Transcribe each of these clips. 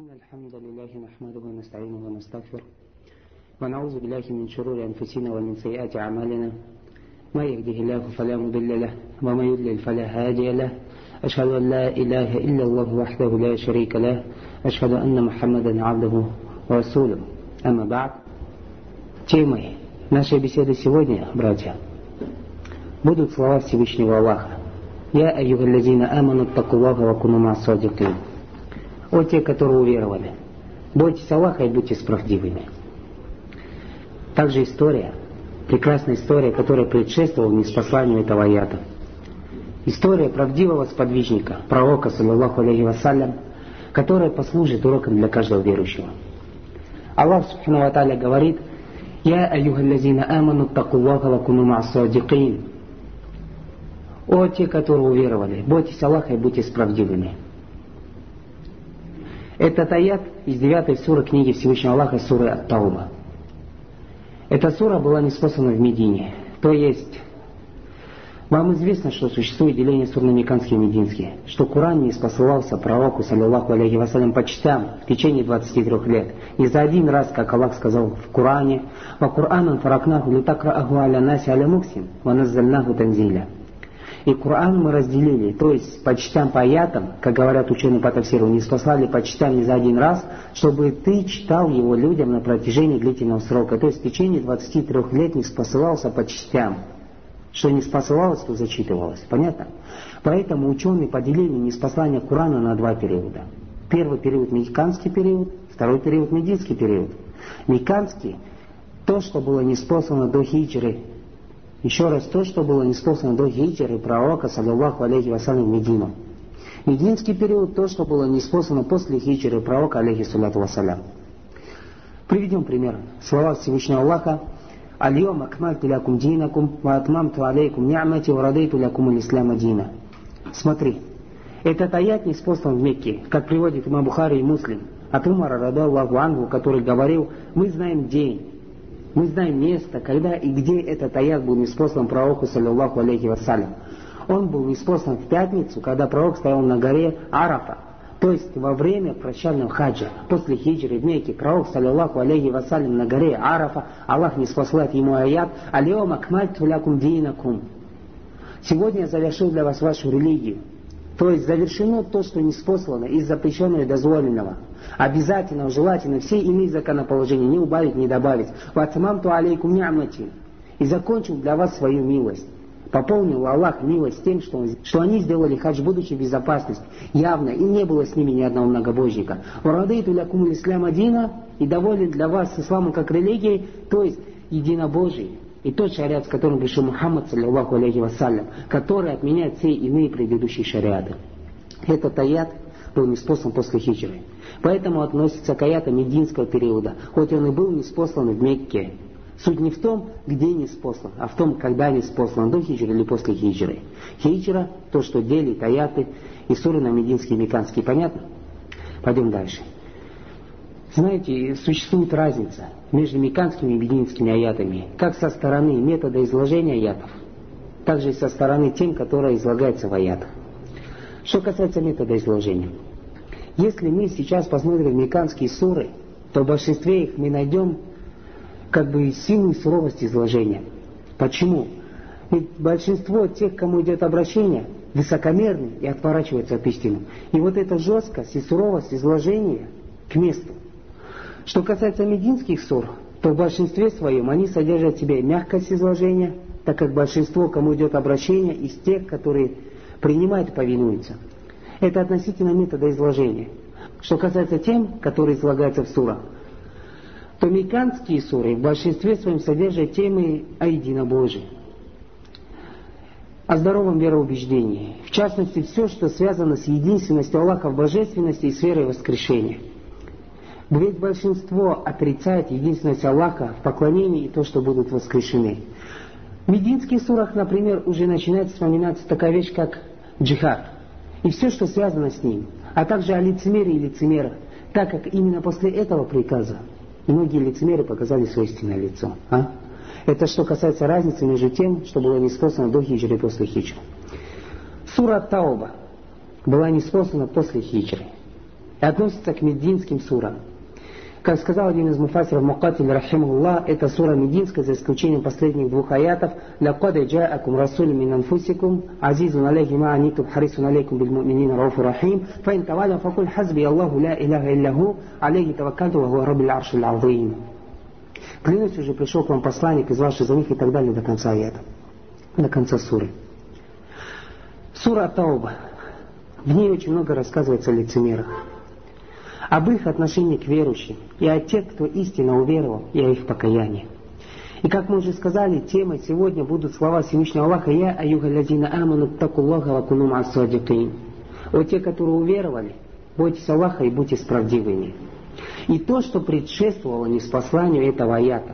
إن الحمد لله نحمده ونستعينه ونستغفره ونعوذ بالله من شرور أنفسنا ومن سيئات أعمالنا. ما يهده الله فلا مضل له وما يضلل فلا هادي له. أشهد أن لا إله إلا الله وحده لا شريك له. أشهد أن محمدا عبده ورسوله. أما بعد темой нашей беседы сегодня, братья, будут слова Всевышнего Аллаха. Я, آمنوا اتقوا الله وكونوا مع الصادقين. О те, которые уверовали, бойтесь Аллаха и будьте справедливыми. Также история, прекрасная история, которая предшествовала неспосланию этого аята. История правдивого сподвижника, пророка, саллаллаху алейхи вассалям, которая послужит уроком для каждого верующего. Аллах, субхану ва говорит, «Я аюхаллазина аману такуллаха ва куну ма'садикин». О те, которые уверовали, бойтесь Аллаха и будьте справедливыми. Этот аят из 9 суры книги Всевышнего Аллаха, суры Ат-Тауба. Эта сура была неспослана в Медине. То есть, вам известно, что существует деление сур на Меканские и Мединские, что Коран не спосылался пророку, саллиллаху алейхи вассалям, по частям в течение 23 лет. Не за один раз, как Аллах сказал в Коране, «Ва Куранан фаракнаху литакрааху аля наси аля муксин, ва наззальнаху танзиля». И Коран мы разделили, то есть по частям по аятам, как говорят ученые по тафсиру, не спаслали по частям не за один раз, чтобы ты читал его людям на протяжении длительного срока. То есть в течение 23 лет не спосылался по частям. Что не спосылалось, то зачитывалось. Понятно? Поэтому ученые поделили неспослание Корана на два периода. Первый период – меканский период, второй период – мединский период. Меканский – то, что было неспослано до хиджры еще раз то, что было неспослано до хиджры пророка, саллаллаху алейхи вассалям, в Медину. Мединский период то, что было неспослано после хиджры пророка, алейхи саллату вассалям. Приведем пример. Слова Всевышнего Аллаха «Аль-йом акмальту лякум динакум, ва атмамту алейкум ни'мати, ва радейту лякум ислама дина». Смотри, этот аят не в Мекке, как приводит имам Бухари и Муслим, от Умара, Аллаху Ангу, который говорил, мы знаем день, мы знаем место, когда и где этот аят был неспослан пророку, саллиллаху алейхи вассалям. Он был неспослан в пятницу, когда пророк стоял на горе Арафа, то есть во время прощального хаджа, после хиджры в Мекке, пророк, саллиллаху алейхи вассалям, на горе Арафа, Аллах не спасает ему аят, «Алиом акмальту лякум динакум». Сегодня я завершил для вас вашу религию. То есть завершено то, что не спослано из запрещенного и дозволенного. Обязательно, желательно все иные законоположения не убавить, не добавить. «Ватамамту алейкум ни'мати» и закончил для вас свою милость. Пополнил Аллах милость тем, что, он, что они сделали хадж, будучи в безопасности. Явно, и не было с ними ни одного многобожника. «Варадейту лякум ислам адина» и доволен для вас исламом как религией, то есть единобожие. И тот шариат, с которым пришел Мухаммад, саллиллаху алейхи вассалям, который отменяет все иные предыдущие шариаты. Этот аят был неспослан после хиджры. Поэтому относится к аятам мединского периода, хоть он и был неспослан в Мекке. Суть не в том, где неспослан, а в том, когда неспослан, до хиджры или после хиджры. Хиджра – то, что делит аяты и суры на мединские и меканские. Понятно? Пойдем дальше. Знаете, существует разница между меканскими и мединскими аятами, как со стороны метода изложения аятов, так же и со стороны тем, которые излагаются в аятах. Что касается метода изложения. Если мы сейчас посмотрим меканские суры, то в большинстве их мы найдем как бы силу и суровость изложения. Почему? Ведь большинство тех, кому идет обращение, высокомерны и отворачиваются от истины. И вот эта жесткость и суровость изложения к месту. Что касается мединских сур, то в большинстве своем они содержат в себе мягкость изложения, так как большинство, кому идет обращение, из тех, которые принимают и повинуются. Это относительно метода изложения. Что касается тем, которые излагаются в сурах, то меканские суры в большинстве своем содержат темы о единобожии, о здоровом вероубеждении, в частности, все, что связано с единственностью Аллаха в божественности и сферой воскрешения. Ведь большинство отрицает единственность Аллаха в поклонении и то, что будут воскрешены. В мединских сурах, например, уже начинает вспоминаться такая вещь, как джихад, и все, что связано с ним, а также о лицемерии и лицемерах, так как именно после этого приказа многие лицемеры показали свое истинное лицо. А? Это что касается разницы между тем, что было неспослано до хиджры и после хиджры. Сура Тауба была неспослана после хиджры. и относится к мединским сурам. Как сказал один из муфасиров Мукатиль Рахимуллах, это сура мединская, за исключением последних двух аятов. «Лакад джаакум расуль мин анфусикум, азизун алейхи ма анитум, харисун алейкум биль му'минин рауфу рахим, фаин таваля факуль хазби Аллаху ля иляха илляху, алейхи таваккальту ва хуа раббил аршил азим». Клянусь, уже пришел к вам посланник из ваших за них и так далее до конца аята, до конца суры. Сура Тауба. В ней очень много рассказывается о лицемерах об их отношении к верующим, и о тех, кто истинно уверовал, и о их покаянии. И как мы уже сказали, темой сегодня будут слова Всевышнего Аллаха «Я аюха лазина аману такуллаха вакунум асадикин». О те, которые уверовали, бойтесь Аллаха и будьте справедливыми. И то, что предшествовало неспосланию этого аята.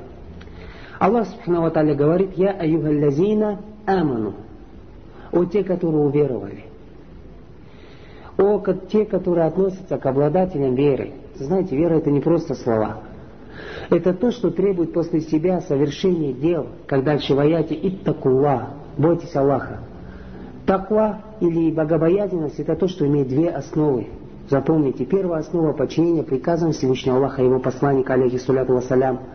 Аллах Субхану Таля говорит «Я аюха лазина аману». О те, которые уверовали о те, которые относятся к обладателям веры. Знаете, вера это не просто слова. Это то, что требует после себя совершения дел, как дальше в аяте «Бойтесь Аллаха». Таква или богобоязненность – это то, что имеет две основы. Запомните, первая основа подчинения приказам Всевышнего Аллаха и его посланника, алейхиссаляту вассалям –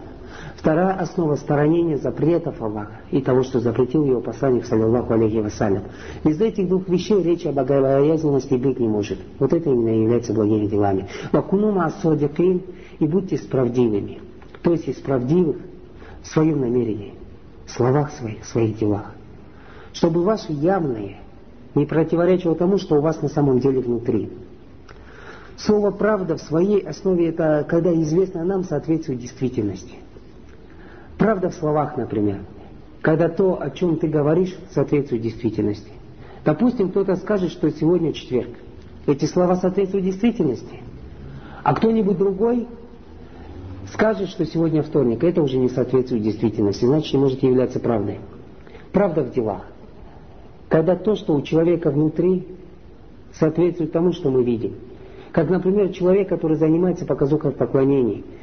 Вторая основа сторонения запретов Аллаха и того, что запретил его посланник, саллиллаху алейхи вассалям. Из этих двух вещей речи о богобоязненности быть не может. Вот это именно является благими делами. Вакунума асодикин и будьте справдивыми. То есть из правдивых в своем намерении, в словах своих, в своих делах. Чтобы ваши явные не противоречило тому, что у вас на самом деле внутри. Слово «правда» в своей основе это когда известно нам соответствует действительности – Правда в словах, например. Когда то, о чем ты говоришь, соответствует действительности. Допустим, кто-то скажет, что сегодня четверг. Эти слова соответствуют действительности. А кто-нибудь другой скажет, что сегодня вторник. Это уже не соответствует действительности, значит не может являться правдой. Правда в делах. Когда то, что у человека внутри, соответствует тому, что мы видим. Как, например, человек, который занимается показухой в поклонении –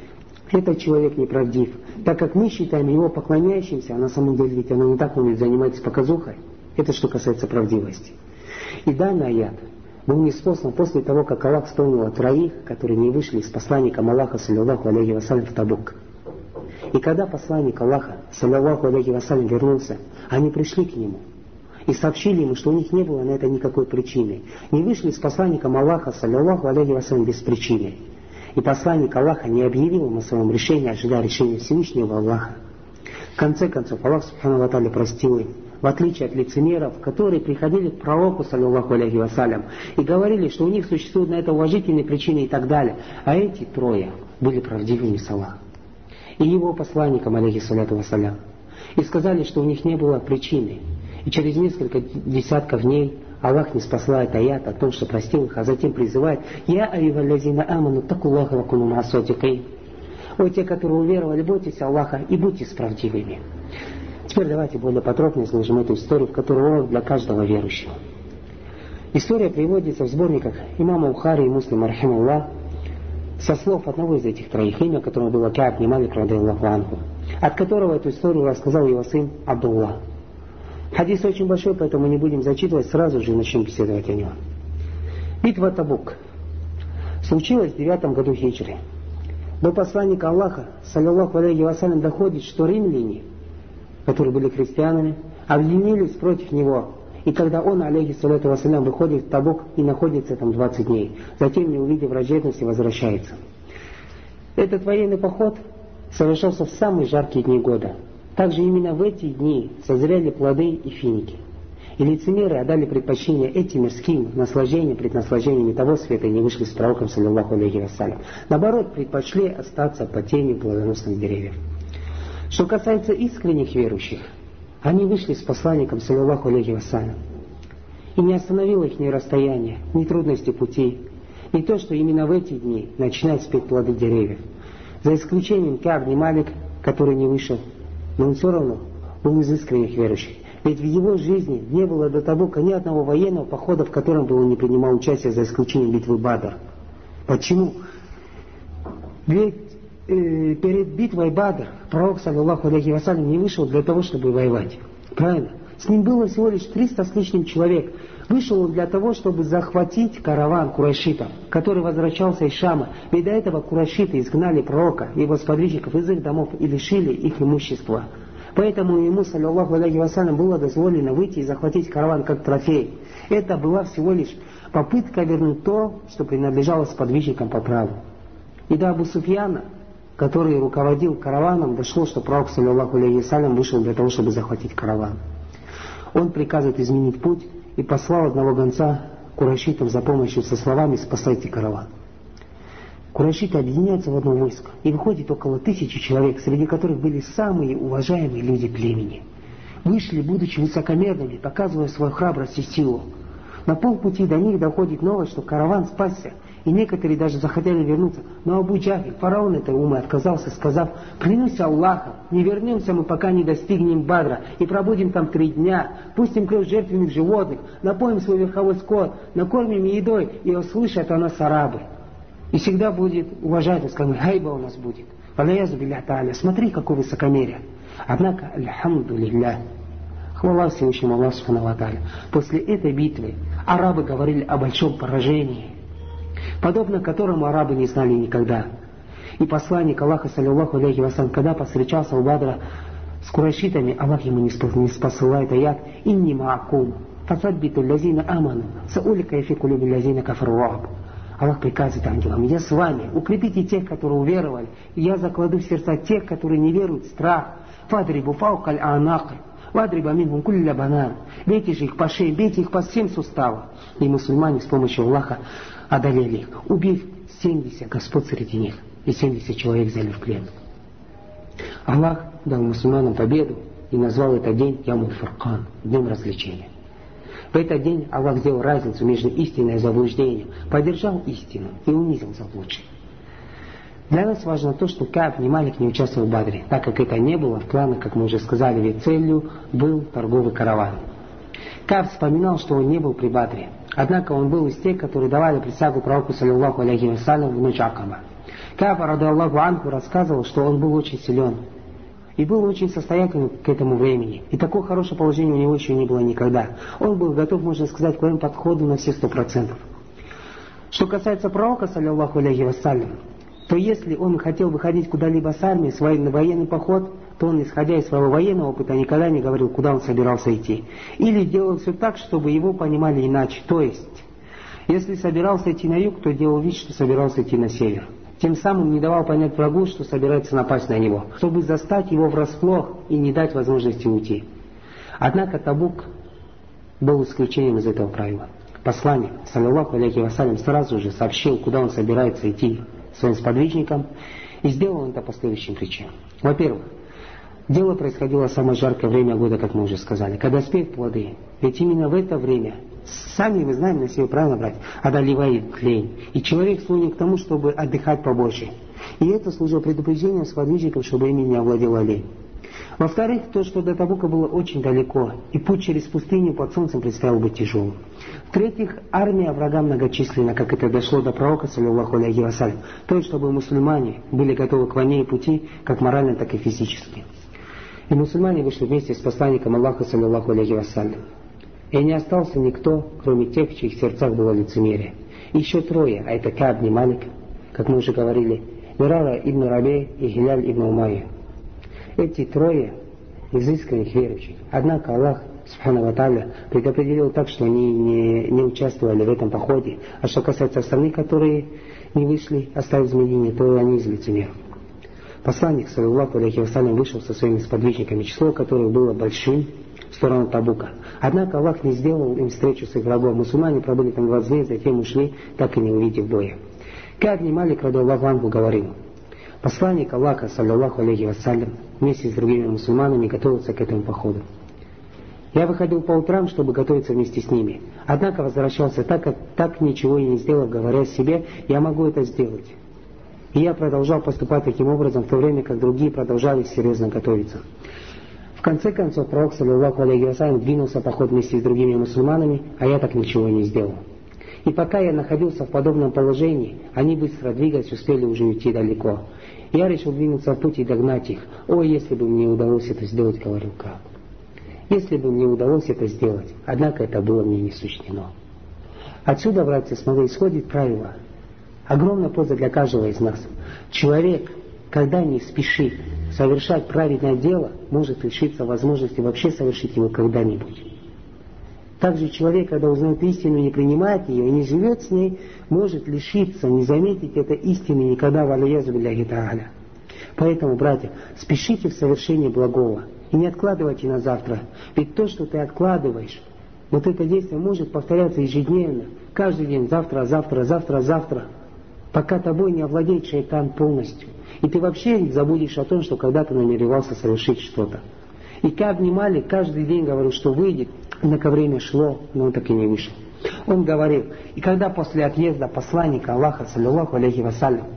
этот человек неправдив. Так как мы считаем его поклоняющимся, а на самом деле ведь оно не так умеет заниматься показухой. Это что касается правдивости. И данный аят был неспослан после того, как Аллах вспомнил о троих, которые не вышли с посланником Аллаха, саллиллаху алейхи вассалям, в Табук. И когда посланник Аллаха, саллиллаху алейхи вассалям, вернулся, они пришли к нему и сообщили ему, что у них не было на это никакой причины. Не вышли с посланником Аллаха, саллиллаху алейхи вассалям, без причины. И посланник Аллаха не объявил им о своем решении, ожидая решения Всевышнего Аллаха. В конце концов, Аллах Субхану Ва простил им, в отличие от лицемеров, которые приходили к пророку, саллиллаху алейхи вассалям, и говорили, что у них существуют на это уважительные причины и так далее. А эти трое были правдивыми с Аллахом. И его посланником, алейхи салляту вассалям. И сказали, что у них не было причины. И через несколько десятков дней Аллах не спасает аят о том, что простил их, а затем призывает «Я аювалязина аману такуллаха вакуну маасотикай». О, те, которые уверовали, бойтесь Аллаха и будьте справедливыми. Теперь давайте более подробно изложим эту историю, в которой урок для каждого верующего. История приводится в сборниках имама Ухари и Муслима Рахимуллах со слов одного из этих троих, имя которого было Кааб Немалик Радайлаху Анху, от которого эту историю рассказал его сын Абдуллах. Хадис очень большой, поэтому не будем зачитывать, сразу же начнем беседовать о нем. Битва Табук случилась в девятом году хиджры. До посланника Аллаха, саллиллаху алейхи вассалям, доходит, что римляне, которые были христианами, объединились против него. И когда он, алейхи саллату вассалям, выходит в Табук и находится там 20 дней, затем, не увидев враждебности, возвращается. Этот военный поход совершался в самые жаркие дни года – также именно в эти дни созрели плоды и финики. И лицемеры отдали предпочтение этим мирским наслаждениям, преднаслаждениями того света и не вышли с пророком, саллиллаху алейхи вассалям. Наоборот, предпочли остаться под тенью плодоносных деревьев. Что касается искренних верующих, они вышли с посланником, саллиллаху алейхи вассалям. И не остановило их ни расстояние, ни трудности пути, ни то, что именно в эти дни начинают спеть плоды деревьев. За исключением Каб Малик, который не вышел но он все равно был из искренних верующих. Ведь в его жизни не было до того ни одного военного похода, в котором бы он не принимал участие, за исключением битвы Бадр. Почему? Ведь э, перед битвой Бадр пророк, саллиллаху алейхи вассалям, не вышел для того, чтобы воевать. Правильно? С ним было всего лишь 300 с лишним человек. Вышел он для того, чтобы захватить караван курайшитов, который возвращался из Шама. Ведь до этого курайшиты изгнали пророка его сподвижников из их домов и лишили их имущества. Поэтому ему, саллиллаху алейхи вассалям, было дозволено выйти и захватить караван как трофей. Это была всего лишь попытка вернуть то, что принадлежало сподвижникам по праву. И до Абу Суфьяна, который руководил караваном, дошло, что пророк, саллиллаху алейхи вассалям, вышел для того, чтобы захватить караван. Он приказывает изменить путь и послал одного гонца курайшитам за помощью со словами «спасайте караван». Курайшиты объединяются в одно войско, и выходит около тысячи человек, среди которых были самые уважаемые люди племени. Вышли, будучи высокомерными, показывая свою храбрость и силу. На полпути до них доходит новость, что караван спасся, и некоторые даже захотели вернуться. Но Абу Джахиль, фараон этой умы, отказался, сказав, «Клянусь Аллахом, не вернемся мы, пока не достигнем Бадра, и пробудем там три дня, пустим кровь жертвенных животных, напоим свой верховой скот, накормим едой, и услышат о нас арабы». И всегда будет уважать, и скажем, хайба у нас будет. Смотри, какое высокомерие. Однако, альхамду лилля, хвала Всевышнему Аллаху После этой битвы арабы говорили о большом поражении, подобно которому арабы не знали никогда. И посланник Аллаха, саллиллаху алейхи вассалям, когда повстречался у Бадра с курайшитами, Аллах ему не, спосылает аят «Инни маакум, фасадбиту лязина аману, саулика и фику люби лязина кафру Аллах приказывает ангелам, я с вами, укрепите тех, которые уверовали, и я закладу в сердца тех, которые не веруют, страх. Фадрибу фаукаль анакр, вадриба мингум кулля банан. Бейте же их по шее, бейте их по всем суставам. И мусульмане с помощью Аллаха одолели их, убив 70 господ среди них, и 70 человек взяли в плен. Аллах дал мусульманам победу и назвал этот день Ямуль Фаркан, днем развлечения. В этот день Аллах сделал разницу между истиной и заблуждением, поддержал истину и унизил заблудших. Для нас важно то, что Кааб не Малик не участвовал в Бадре, так как это не было в планах, как мы уже сказали, ведь целью был торговый караван. Кааб вспоминал, что он не был при Бадре, однако он был из тех, которые давали присягу пророку, саллиллаху алейхи вассалям, в ночь Акаба. Кааб, ради Аллаху Анху, рассказывал, что он был очень силен, и был очень состоятельным к этому времени. И такое хорошее положение у него еще не было никогда. Он был готов, можно сказать, к военному подходу на все сто процентов. Что касается пророка, саллиллаху алейхи вассалям, то если он хотел выходить куда-либо с армией, свой на военный поход, то он, исходя из своего военного опыта, никогда не говорил, куда он собирался идти. Или делал все так, чтобы его понимали иначе. То есть, если собирался идти на юг, то делал вид, что собирался идти на север тем самым не давал понять врагу, что собирается напасть на него, чтобы застать его врасплох и не дать возможности уйти. Однако Табук был исключением из этого правила. Посланник, саллиллаху алейхи вассалям, сразу же сообщил, куда он собирается идти своим сподвижникам, и сделал это по следующим причинам. Во-первых, дело происходило в самое жаркое время года, как мы уже сказали, когда спеют плоды. Ведь именно в это время Сами мы знаем на себе правильно брать, одолевает лень. И человек склонен к тому, чтобы отдыхать побольше. И это служило предупреждением сподвижникам, чтобы ими не овладела лень. Во-вторых, то, что до Табука было очень далеко, и путь через пустыню под солнцем предстоял быть тяжелым. В-третьих, армия врага многочисленна, как это дошло до пророка, саллиллаху алейхи вассалям, то чтобы мусульмане были готовы к войне и пути, как морально, так и физически. И мусульмане вышли вместе с посланником Аллаха, саллиллаху алейхи вассалям. И не остался никто, кроме тех, в чьих сердцах было лицемерие. Еще трое, а это Каб не Малик, как мы уже говорили, Мирара ибн Рабе и Гиляль ибн Умайя. Эти трое изысканных верующих. Однако Аллах, Субхану Ваталя, предопределил так, что они не, не участвовали в этом походе. А что касается остальных, которые не вышли, оставив Медине, то они из лицемеров. Посланник, саллиллаху алейхи вассалям, вышел со своими сподвижниками, число которых было большим, в сторону Табука. Однако Аллах не сделал им встречу с их врагом. Мусульмане пробыли там 20 дней, затем ушли, так и не увидев боя. Как не Малик, Аллаху Ангу, говорил, посланник Аллаха, саллиллаху алейхи вассалям, вместе с другими мусульманами готовился к этому походу. Я выходил по утрам, чтобы готовиться вместе с ними. Однако возвращался так, как так ничего и не сделав, говоря себе, я могу это сделать. И я продолжал поступать таким образом, в то время как другие продолжали серьезно готовиться. В конце концов, пророк, саллиллаху алейхи вассалям, двинулся поход вместе с другими мусульманами, а я так ничего не сделал. И пока я находился в подобном положении, они быстро двигаясь, успели уже уйти далеко. Я решил двинуться в путь и догнать их. О, если бы мне удалось это сделать, говорил Кааб. если бы мне удалось это сделать, однако это было мне не существенно. Отсюда, братья, смотри, исходит правило. Огромная польза для каждого из нас. Человек, когда не спешит совершать праведное дело, может лишиться возможности вообще совершить его когда-нибудь. Также человек, когда узнает истину, не принимает ее и не живет с ней, может лишиться, не заметить этой истины никогда в алиязу та'аля. Поэтому, братья, спешите в совершение благого и не откладывайте на завтра. Ведь то, что ты откладываешь, вот это действие может повторяться ежедневно, каждый день, завтра, завтра, завтра, завтра, пока тобой не овладеет шайтан полностью. И ты вообще забудешь о том, что когда-то намеревался совершить что-то. И как внимали, каждый день говорил, что выйдет, однако время шло, но он так и не вышел. Он говорил, и когда после отъезда посланника Аллаха, саллиллаху алейхи вассалям,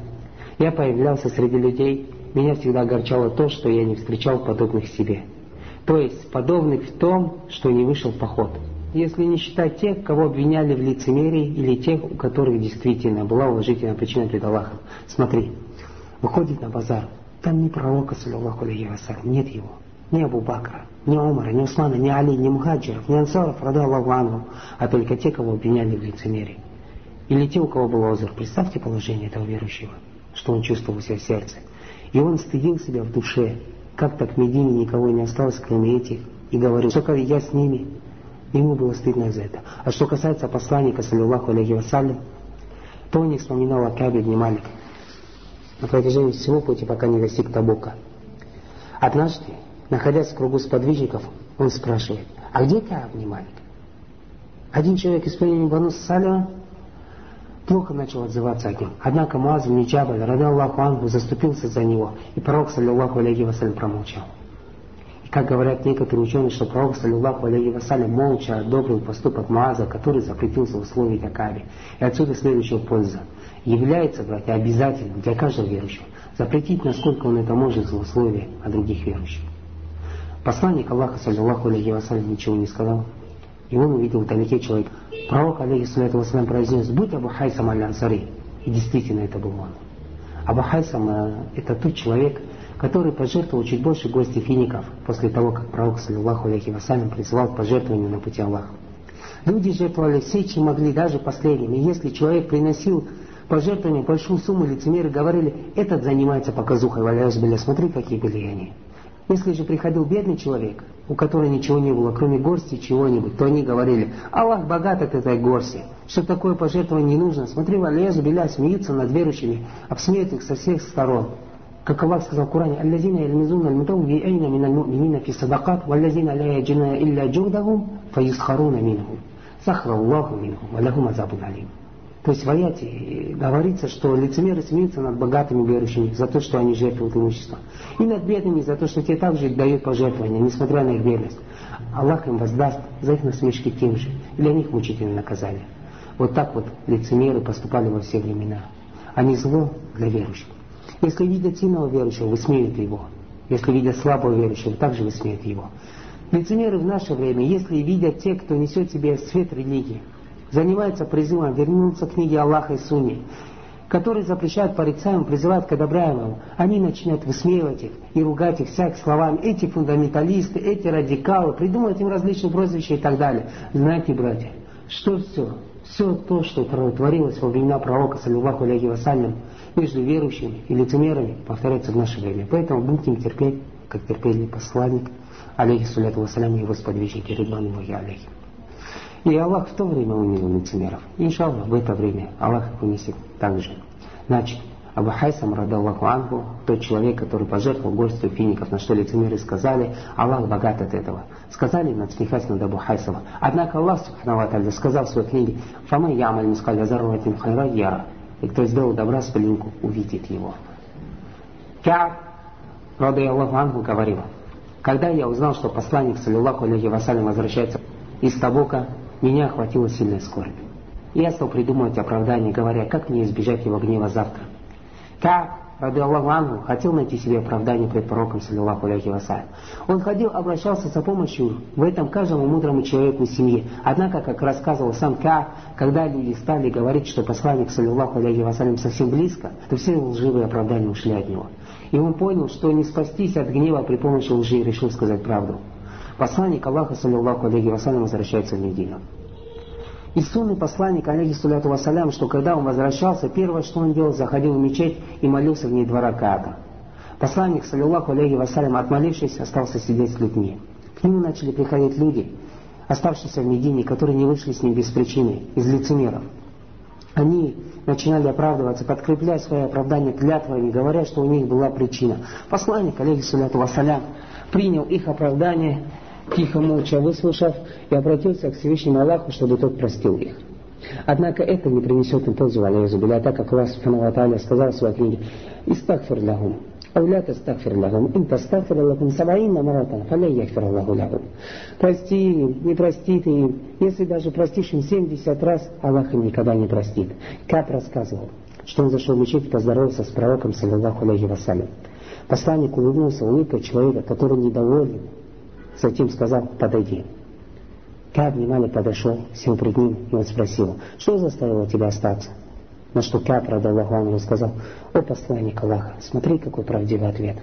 я появлялся среди людей, меня всегда огорчало то, что я не встречал подобных себе. То есть подобных в том, что не вышел в поход. Если не считать тех, кого обвиняли в лицемерии, или тех, у которых действительно была уважительная причина перед Аллахом. Смотри, выходит на базар, там ни пророка, саллиллаху алейхи вассалям, нет его ни Абу Бакра, ни Умара, ни Усмана, ни Али, ни Мухаджиров, ни Ансаров, рада Аллаху а только те, кого обвиняли в лицемерии. Или те, у кого был озер. Представьте положение этого верующего, что он чувствовал у себя в сердце. И он стыдил себя в душе, как так в Медине никого не осталось, кроме этих, и говорил, что я с ними, ему было стыдно за это. А что касается посланника, саллиллаху алейхи вассалям, то он не вспоминал о Кабе ибн Малик на протяжении всего пути, пока не достиг Табука. Однажды находясь в кругу сподвижников, он спрашивает, а где Кааб не Малик? Один человек из племени Бану Салима плохо начал отзываться о нем. Однако Муаз бн Джабаль, ради Аллаху Ангу, заступился за него, и пророк, саллиллаху алейхи вассалям, промолчал. Как говорят некоторые ученые, что пророк, саллиллаху алейхи вассалям, молча одобрил поступок Муаза, который запретил злословить о Кабе. И отсюда следующая польза. Является, братья, обязательным для каждого верующего запретить, насколько он это может, злословие о других верующих. Посланник Аллаха, саллиллаху алейхи вассалям, ничего не сказал. И он увидел вдалеке человека. Пророк, алейхиссалату вассалям, произнес, будь Абу Хайсам аль-Ансари. И действительно это был он. Абу Хайсам э, это тот человек, который пожертвовал чуть больше гостей фиников после того, как пророк, саллиллаху алейхи вассалям, призывал к пожертвованию на пути Аллаха. Люди жертвовали все, чем могли, даже последним. И если человек приносил пожертвование, большую сумму, лицемеры говорили, этот занимается показухой, валяюсь, бля, смотри, какие были они. Если же приходил бедный человек, у которого ничего не было, кроме горсти чего-нибудь, то они говорили, Аллах богат от этой горсти, что такое пожертвование не нужно. Смотри, Валезу Беля смеются над верующими, обсмеют их со всех сторон. Как Аллах сказал в Коране, «Аллазина ялмизуна аль-мутавви'айна мин аль-му'минина фи садакат, валлазина ля яджина илля джухдахум, фаюсхаруна минхум. Сахра Аллаху минхум, валахум азабун алим». То есть в аяте говорится, что лицемеры смеются над богатыми верующими за то, что они жертвуют имуществом. И над бедными за то, что те также дают пожертвования, несмотря на их бедность. Аллах им воздаст за их насмешки тем же. Для них мучительное наказание. Вот так вот лицемеры поступали во все времена. Они зло для верующих. Если видят сильного верующего, высмеют его. Если видят слабого верующего, также высмеют его. Лицемеры в наше время, если видят те, кто несет себе свет религии, занимается призывом вернуться к книге Аллаха и Сунни, которые запрещают порицаемым, призывают к одобряемому, они начинают высмеивать их и ругать их всякими словами. Эти фундаменталисты, эти радикалы, придумывать им различные прозвища и так далее. Знаете, братья, что все, все то, что творилось во времена пророка, саллиллаху алейхи вассалям, между верующими и лицемерами, повторяется в наше время. Поэтому будем терпеть, как терпели посланник, алейхи салляту вассалям, и его сподвижники, Ридван и алейхи. И Аллах в то время умил лицемеров. Иншаллах, в это время Аллах их унесет также. Значит, Абу Хайсам, радаллаху ангу, тот человек, который пожертвовал горстью фиников, на что лицемеры сказали, Аллах богат от этого. Сказали надсмехаясь над Абу. Однако Аллах, субхану сказал в своей книге, «Фама ямаль мускаля зарватин хайра яра». И кто сделал добра с пылинку, увидит его. Кааб, рады Аллаху ангу, говорил, когда я узнал, что посланник, саллиллаху алейхи вассалям, возвращается из Табука, меня охватила сильная скорбь. Я стал придумывать оправдание, говоря, как мне избежать его гнева завтра. Как, ради Аллаху хотел найти себе оправдание пред пророком, саллиллаху алейхи вассалям. Он ходил, обращался за помощью в этом каждому мудрому человеку в семье. Однако, как рассказывал сам Ка, когда люди стали говорить, что посланник, саллиллаху алейхи вассалям, совсем близко, то все лживые оправдания ушли от него. И он понял, что не спастись от гнева при помощи лжи, решил сказать правду. посланник Аллаха, саллиллаху алейхи вассалям, возвращается в Медину. И сунный посланник, алейхи саляту вассалям, что когда он возвращался, первое, что он делал, заходил в мечеть и молился в ней два раката. Посланник, саллиллаху алейхи вассалям, отмолившись, остался сидеть с людьми. К нему начали приходить люди, оставшиеся в Медине, которые не вышли с ним без причины, из лицемеров. Они начинали оправдываться, подкрепляя свои оправдания клятвами, говоря, что у них была причина. Посланник, алейхи саляту вассалям, принял их оправдание тихо молча выслушав, и обратился к Всевышнему Аллаху, чтобы тот простил их. Однако это не принесет им пользу, алейзубиля, так как Аллах Субхану сказал в своей книге «Истагфир лахум». «Ауля тастагфир лахум, им тастагфир лахум самаинна маратан, фаля яхфир Аллаху лахум». Прости им, не прости ты им. Если даже простишь им 70 раз, Аллах им никогда не простит. Как рассказывал, что он зашел в мечеть и поздоровался с пророком, саллиллаху алейхи вассалям. Посланник улыбнулся улыбкой человека, который недоволен Затем сказал, подойди. Каб внимание подошел, сел пред ним, и он спросил, что заставило тебя остаться? На что Каб, радаллаху анху, сказал, о посланник Аллаха, смотри, какой правдивый ответ.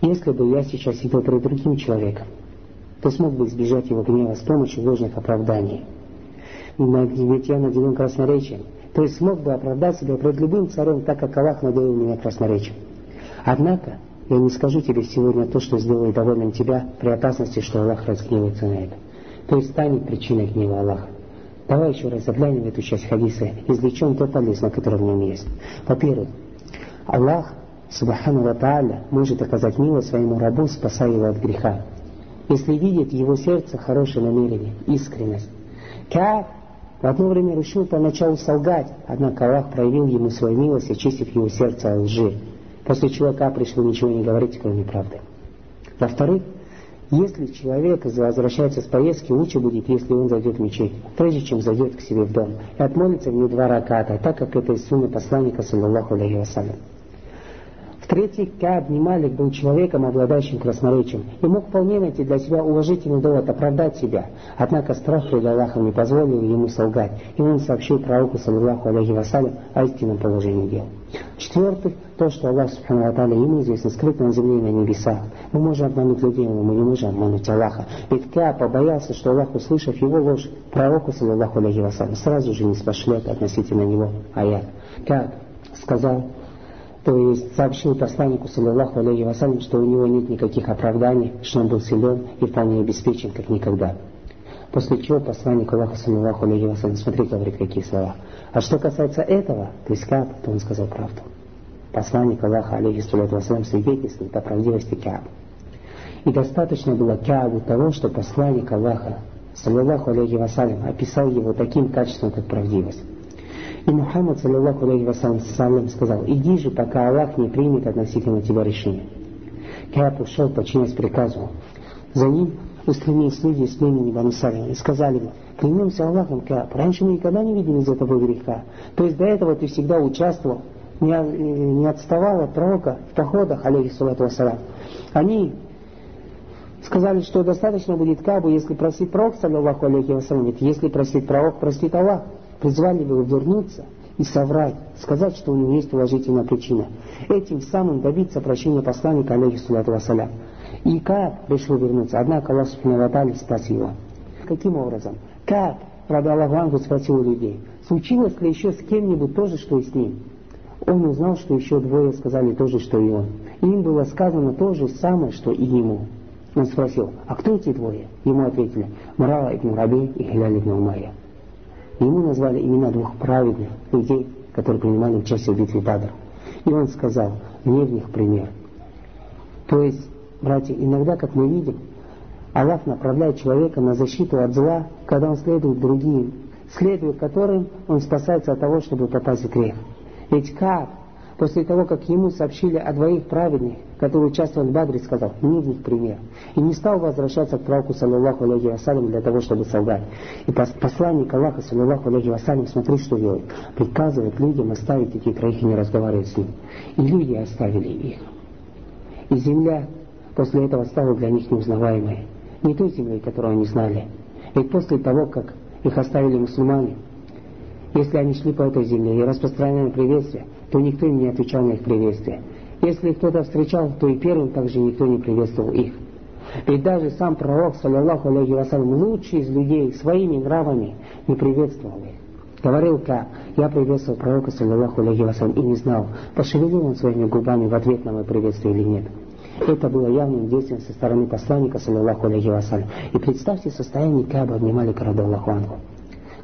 Если бы я сейчас сидел перед другим человеком, то смог бы избежать его гнева с помощью ложных оправданий. Ведь я наделен красноречием, то есть смог бы оправдать себя перед любым царем, так как Аллах наделил меня красноречием. Однако, я не скажу тебе сегодня то, что сделает довольным тебя, при опасности, что Аллах разгневается на это. То есть станет причиной гнева Аллаха. Давай еще раз заглянем в эту часть хадиса, извлечем то полезное, которое в нем есть. Во-первых, Аллах, Субхану Ва Тааля, может оказать милость своему рабу, спасая его от греха. Если видит его сердце хорошее намерение, искренность. Как в одно время решил поначалу солгать, однако Аллах проявил ему свою милость, очистив его сердце от лжи. После чего Кап решил ничего не говорить, кроме правды. Во-вторых, если человек возвращается с поездки, лучше будет, если он зайдет в мечеть, прежде чем зайдет к себе в дом, и отмолится в ней два раката, так как это из сунны посланника, саллаллаху алейхи вассалям. В-третьих, Кааб Немалик был человеком, обладающим красноречием, и мог вполне найти для себя уважительный довод оправдать себя. Однако страх перед Аллахом не позволил ему солгать, и он сообщил пророку, саллаху алейхи вассалям, о истинном положении дел. В-четвертых, то, что Аллах Субхану Аталя ему известно, скрыто на земле и на небесах. Мы можем обмануть людей, но мы не можем обмануть Аллаха. Ведь Кааб побоялся, что Аллах, услышав его ложь, пророку, саллаху алейхи вассалям, сразу же не спошлет относительно него аят. Кааб сказал, то есть сообщил посланнику, саллиллаху алейхи вассалям, что у него нет никаких оправданий, что он был силен и вполне обеспечен, как никогда. После чего посланник Аллаха, саллиллаху алейхи вассалям, смотри, говорит, какие слова. А что касается этого, то есть Кааб, то он сказал правду. Посланник Аллаха, алейхи саллиллаху вассалям, свидетельствует о правдивости Кааба. И достаточно было Каабу того, что посланник Аллаха, саллиллаху алейхи вассалям, описал его таким качеством, как правдивость. И Мухаммад, саллиллаху алейхи вассалям, сказал, иди же, пока Аллах не примет относительно тебя решение. Кааб ушел, подчиняясь приказу. За ним устремились люди из племени Бану и сказали ему, клянемся Аллахом, Кааб, раньше мы никогда не видели за тобой греха. То есть до этого ты всегда участвовал, не, не отставал от пророка в походах, алейхи салату вассалам. Они сказали, что достаточно будет Кабу, если просить пророк, саллиллаху алейхи вассалам, ведь если просить пророк, простит Аллах призвали его вернуться и соврать, сказать, что у него есть уважительная причина. Этим самым добиться прощения посланника, алейхи салату вассалям. И Кааб решил вернуться, однако Аллах Субхану спас. Каким образом? Кааб, рада Аллаху спросил людей, случилось ли еще с кем-нибудь то же, что и с ним? Он узнал, что еще двое сказали то же, что и он. И им было сказано то же самое, что и ему. Он спросил, а кто эти двое? Ему ответили, Мурала ибн Раби и Хиляль ибн Умайя. Ему назвали имена двух праведных людей, которые принимали участие в битве Бадр. И он сказал, мне в них пример. То есть, братья, иногда, как мы видим, Аллах направляет человека на защиту от зла, когда он следует другим, следуя которым он спасается от того, чтобы попасть в грех. Ведь как после того, как ему сообщили о двоих праведных, которые участвовали в Бадре, сказал, не в них пример. И не стал возвращаться к пророку, саллиллаху алейхи вассалям, для того, чтобы солгать. И посланник Аллаха, саллиллаху алейхи вассалям, смотри, что делает. Приказывает людям оставить этих троих и не разговаривать с ним. И люди оставили их. И земля после этого стала для них неузнаваемой. Не той землей, которую они знали. Ведь после того, как их оставили мусульмане, если они шли по этой земле и распространяли приветствие, то никто им не отвечал на их приветствие. Если кто-то встречал, то и первым также никто не приветствовал их. Ведь даже сам пророк, саллиллаху алейхи вассалям, лучший из людей, своими нравами не приветствовал их. Говорил как, я приветствовал пророка, саллиллаху алейхи вассалям, и не знал, пошевелил он своими губами в ответ на мое приветствие или нет. Это было явным действием со стороны посланника, саллиллаху алейхи вассалям. И представьте состояние Каба внимали Радаллаху Анху,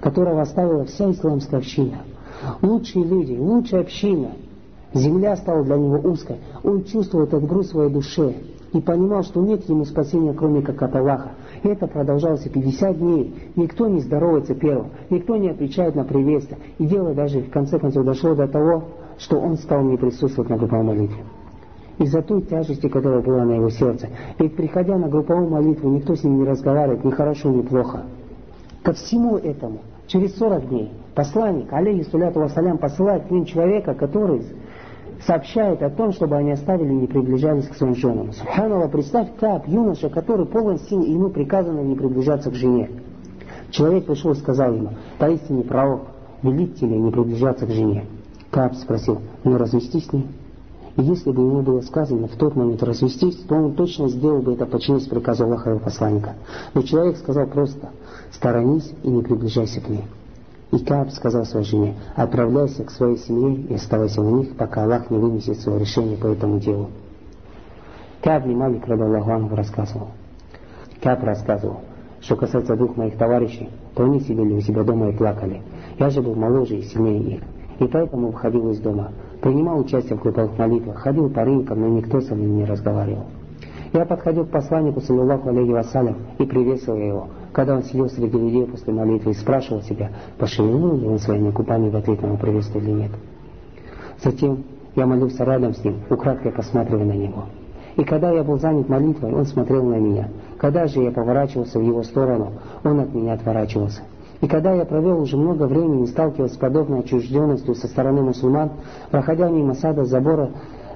которого оставила вся исламская община. Лучшие люди, лучшая община. Земля стала для него узкой. Он чувствовал этот груз в своей душе и понимал, что нет ему спасения, кроме как от Аллаха. Это продолжалось 50 дней. Никто не здоровается первым, никто не отвечает на приветствие. И дело даже в конце концов дошло до того, что он стал не присутствовать на групповой молитве. Из-за той тяжести, которая была на его сердце. Ведь приходя на групповую молитву, никто с ним не разговаривает, ни хорошо, ни плохо. Ко всему этому, через 40 дней, посланник, алейхи саляту вассалям, посылает к ним человека, который сообщает о том, чтобы они оставили и не приближались к своим женам. Субханаллах, представь как юноша, который полон сил, ему приказано не приближаться к жене. Человек пришел и сказал ему, поистине пророк, велит тебе не приближаться к жене. Кап спросил, ну развестись с ней? Если бы ему было сказано в тот момент развестись, то он точно сделал бы это подчиняясь приказу Аллаха и его посланника. Но человек сказал просто, сторонись и не приближайся к ней. И Кааб сказал своей жене, отправляйся к своей семье и оставайся у них, пока Аллах не вынесет свое решение по этому делу. Кааб не Малик, Аллаху Анху, рассказывал. Кааб рассказывал, что касается двух моих товарищей, то они сидели у себя дома и плакали. Я же был моложе и сильнее их, и поэтому выходил из дома, принимал участие в групповых молитвах, ходил по рынкам, но никто со мной не разговаривал. Я подходил к посланнику, саллиллаху алейхи вассалям, и приветствовал его, когда он сидел среди людей после молитвы и спрашивал себя, пошевелил ли он своими губами в ответ на мое приветствие или нет. Затем я молился рядом с ним, украдкой посматривая на него. И когда я был занят молитвой, он смотрел на меня. Когда же я поворачивался в его сторону, он от меня отворачивался. И когда я провел уже много времени, сталкиваясь с подобной отчужденностью со стороны мусульман, проходя мимо сада забора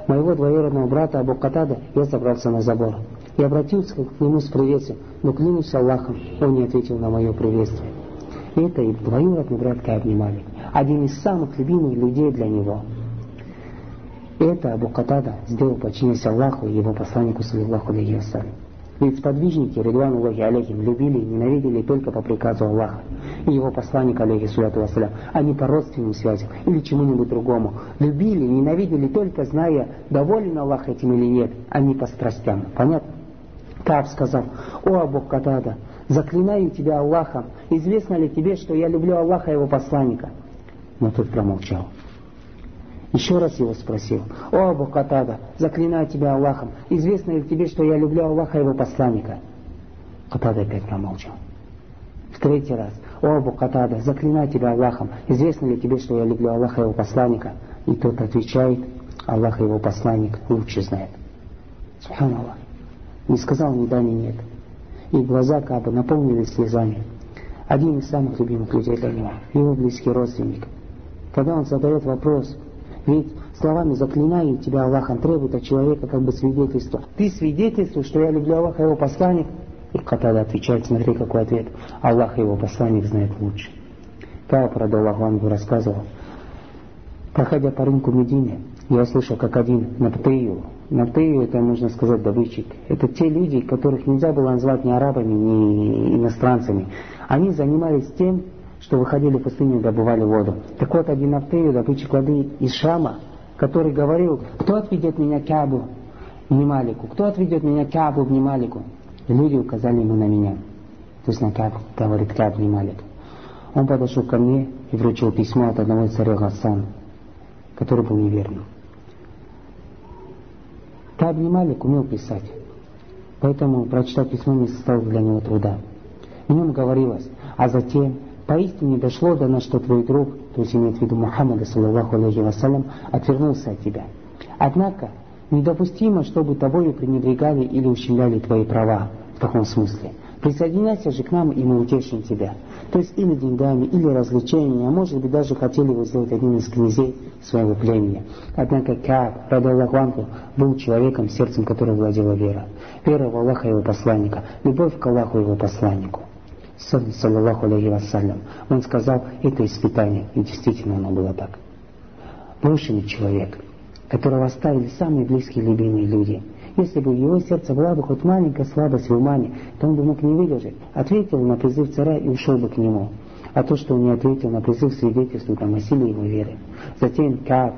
моего двоюродного брата Абу Катада, я забрался на забор и обратился к нему с приветствием, но клянусь Аллахом, он не ответил на мое приветствие. И это и двоюродный брат Кааб Малик, один из самых любимых людей для него. Это Абу Катада сделал подчиняясь Аллаху и его посланнику, саллиллаху алейхи. Ведь сподвижники, Ридван Аллахи алейхим, любили и ненавидели только по приказу Аллаха и его посланник, алейхи салату вассалям, а не по родственным связям или чему-нибудь другому. Любили, ненавидели только зная, доволен Аллах этим или нет, а не по страстям. Понятно? Кааб сказал, «О Абу Катада, заклинаю тебя Аллахом, известно ли тебе, что я люблю Аллаха и его посланника?» Но тот промолчал. Еще раз его спросил, «О Абу Катада, заклинаю тебя Аллахом, известно ли тебе, что я люблю Аллаха и его посланника?» Катада опять промолчал. В третий раз, «О Абу Катада, заклинаю тебя Аллахом, известно ли тебе, что я люблю Аллаха и его посланника?» И тот отвечает, «Аллах и его посланник лучше знает». Субханаллах. Не сказал ни да, ни нет. И глаза Каба наполнились слезами. Один из самых любимых людей для него, его близкий родственник. Когда он задает вопрос, ведь словами «заклинаю тебя Аллахом» требует от человека как бы свидетельства. Ты свидетельствуешь, что я люблю Аллаха и его посланник? И Катада отвечает, смотри какой ответ. Аллах и его посланник знает лучше. Кааб, Радаллаху Ангу, рассказывал, проходя по рынку Медины, я слышал, как один Наптею, Наптею это, можно сказать, добытчик, это те люди, которых нельзя было назвать ни арабами, ни иностранцами. Они занимались тем, что выходили в пустыню и добывали воду. Так вот, один Наптею, добытчик воды из Шама, который говорил, кто отведет меня к Кабу, Немалику, кто отведет меня к Кабу, Немалику. И люди указали ему на меня. То есть на Каб, говорит Каб, Немалик. Он подошел ко мне и вручил письмо от одного царя Гасан, который был неверным. Каб Немалик умел писать, поэтому прочитать письмо не составило для него труда. В нем говорилось, а затем Поистине дошло до нас, что твой друг, то есть имеет в виду Мухаммада, саллаллаху алейхи вассалям, отвернулся от тебя. Однако, недопустимо, чтобы тобою пренебрегали или ущемляли твои права, в таком смысле. Присоединяйся же к нам, и мы утешим тебя. То есть или деньгами, или развлечениями, а может быть даже хотели его сделать одним из князей своего племени. Однако Кааб, радаллаху анху, был человеком, сердцем которого владела вера. Вера в Аллаха и его посланника, любовь к Аллаху и его посланнику саллаллаху алейхи вассалям. Он сказал, это испытание, и действительно оно было так. Брошенный человек, которого оставили самые близкие любимые люди, Если бы в его сердце была бы хоть маленькая слабость в умане, то он бы мог не выдержать, ответил на призыв царя и ушел бы к нему. А то, что он не ответил на призыв, свидетельствует о силе его веры. Затем Кааб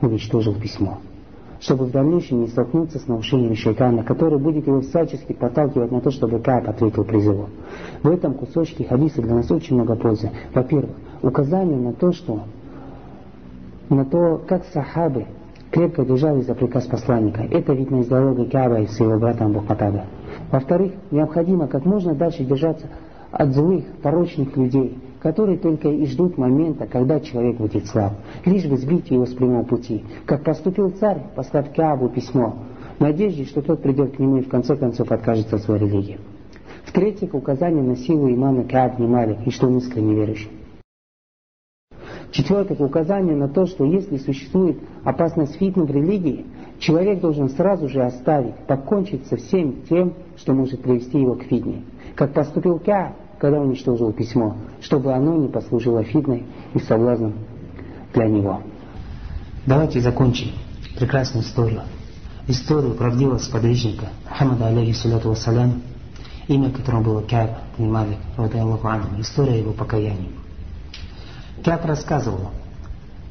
уничтожил письмо чтобы в дальнейшем не столкнуться с нарушением шайтана, который будет его всячески подталкивать на то, чтобы Кааб ответил призыву. В этом кусочке хадиса для нас очень много пользы. Во-первых, указание на то, что на то, как сахабы крепко держались за приказ посланника. Это видно из диалога Кааба и с его братом Бухатада. Во-вторых, необходимо как можно дальше держаться от злых, порочных людей, которые только и ждут момента, когда человек будет слаб, лишь бы сбить его с прямого пути. Как поступил царь, послав Каабу письмо, в надежде, что тот придет к нему и в конце концов откажется от своей религии. В-третьих, указание на силу имана Кааб Малик и что он искренне верующий. В-четвертых, указание на то, что если существует опасность фитны в религии, человек должен сразу же оставить, покончить со всем тем, что может привести его к фитне. Как поступил Кааб, когда уничтожил письмо, чтобы оно не послужило фитной и соблазном для него. Давайте закончим прекрасную историю. Историю правдивого сподвижника Мухаммада, алейхиссалату вассалям, имя которого было Кяб Аллаху история его покаяния. Кяб рассказывал,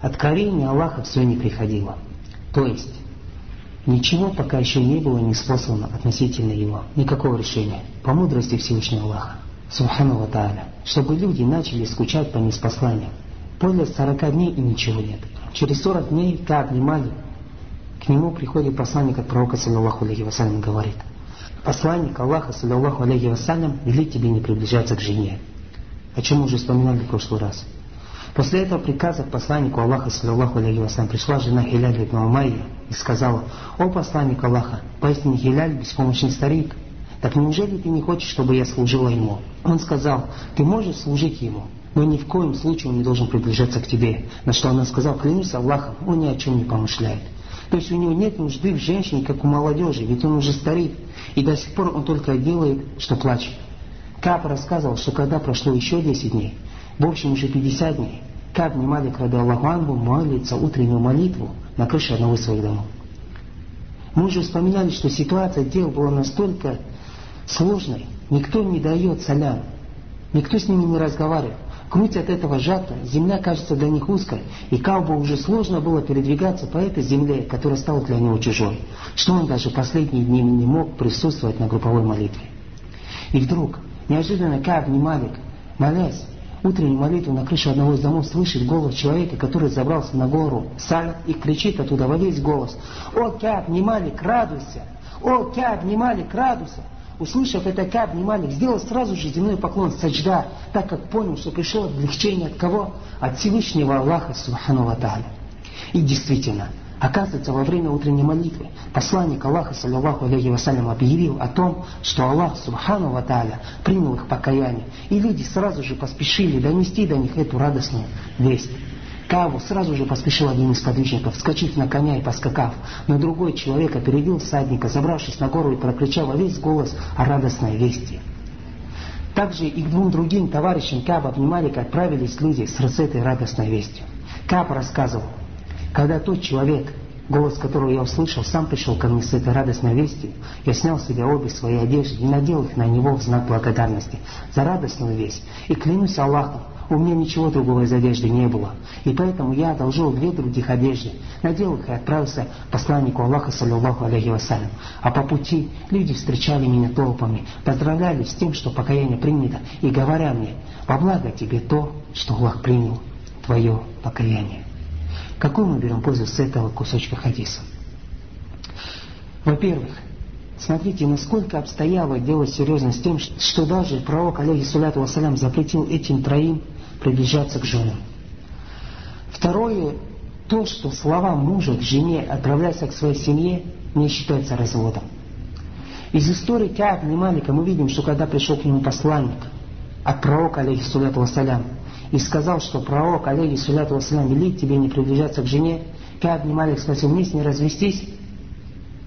откровение Аллаха все не приходило. То есть, ничего пока еще не было не способно относительно его, никакого решения, по мудрости Всевышнего Аллаха. Субхану Ва чтобы люди начали скучать по неспосланиям. Более 40 дней и ничего нет. Через 40 дней, как внимали, к нему приходит посланник от пророка, саллиллаху алейхи вассалям, говорит, посланник Аллаха, саллиллаху алейхи вассалям, велит тебе не приближаться к жене. О чем мы уже вспоминали в прошлый раз. После этого приказа посланнику Аллаха, саллиллаху алейхи вассалям, пришла жена Хиляль ибн Умайя и сказала, «О посланник Аллаха, поистине Хиляль беспомощный старик, так неужели ты не хочешь, чтобы я служила ему? Он сказал, ты можешь служить ему, но ни в коем случае он не должен приближаться к тебе. На что она сказала, клянусь Аллахом, он ни о чем не помышляет. То есть у него нет нужды в женщине, как у молодежи, ведь он уже старик, и до сих пор он только делает, что плачет. Кап рассказывал, что когда прошло еще 10 дней, в общем уже 50 дней, Кап Малик, когда Аллаху молится утреннюю молитву на крыше одного из своих домов. Мы уже вспоминали, что ситуация дел была настолько сложной. Никто не дает салям. Никто с ними не разговаривает. Грудь от этого сжата, земля кажется для них узкой, и Каубу уже сложно было передвигаться по этой земле, которая стала для него чужой, что он даже последние дни не мог присутствовать на групповой молитве. И вдруг, неожиданно Кааб не Малик, молясь, утреннюю молитву на крыше одного из домов слышит голос человека, который забрался на гору, салят и кричит оттуда во весь голос, «О, Кааб, не Малик, радуйся! О, Кааб, не Малик, радуйся!» Услышав это, Каб Нималик сделал сразу же земной поклон саджда, так как понял, что пришло облегчение от кого? От Всевышнего Аллаха Субхану Ва И действительно, Оказывается, во время утренней молитвы посланник Аллаха, саллиллаху алейхи вассалям, объявил о том, что Аллах, субхану ва принял их покаяние. И люди сразу же поспешили донести до них эту радостную весть. Каву сразу же поспешил один из подвижников, вскочив на коня и поскакав. Но другой человек опередил всадника, забравшись на гору и прокричал во весь голос о радостной вести. Также и к двум другим товарищам Каба обнимали, как отправились люди с этой радостной вестью. Каб рассказывал, когда тот человек, голос которого я услышал, сам пришел ко мне с этой радостной вестью, я снял с себя обе свои одежды и надел их на него в знак благодарности за радостную весть. И клянусь Аллахом, у меня ничего другого из одежды не было. И поэтому я одолжил две других одежды, надел их и отправился посланнику Аллаха, саллиллаху алейхи вассалям. А по пути люди встречали меня толпами, поздравляли с тем, что покаяние принято, и говоря мне, во благо тебе то, что Аллах принял твое покаяние. Какую мы берем пользу с этого кусочка хадиса? Во-первых, Смотрите, насколько обстояло дело серьезно с тем, что даже пророк, алейхиссалату вассалям, запретил этим троим приближаться к женам. Второе, то, что слова мужа к жене «отправляйся к своей семье» не считается разводом. Из истории Кааб и Малика мы видим, что когда пришел к нему посланник от пророка, алейхиссалату вассалям, и сказал, что пророк, алейхиссалату вассалям, велит тебе не приближаться к жене, Кааб и Малик спросил, мне с ней развестись?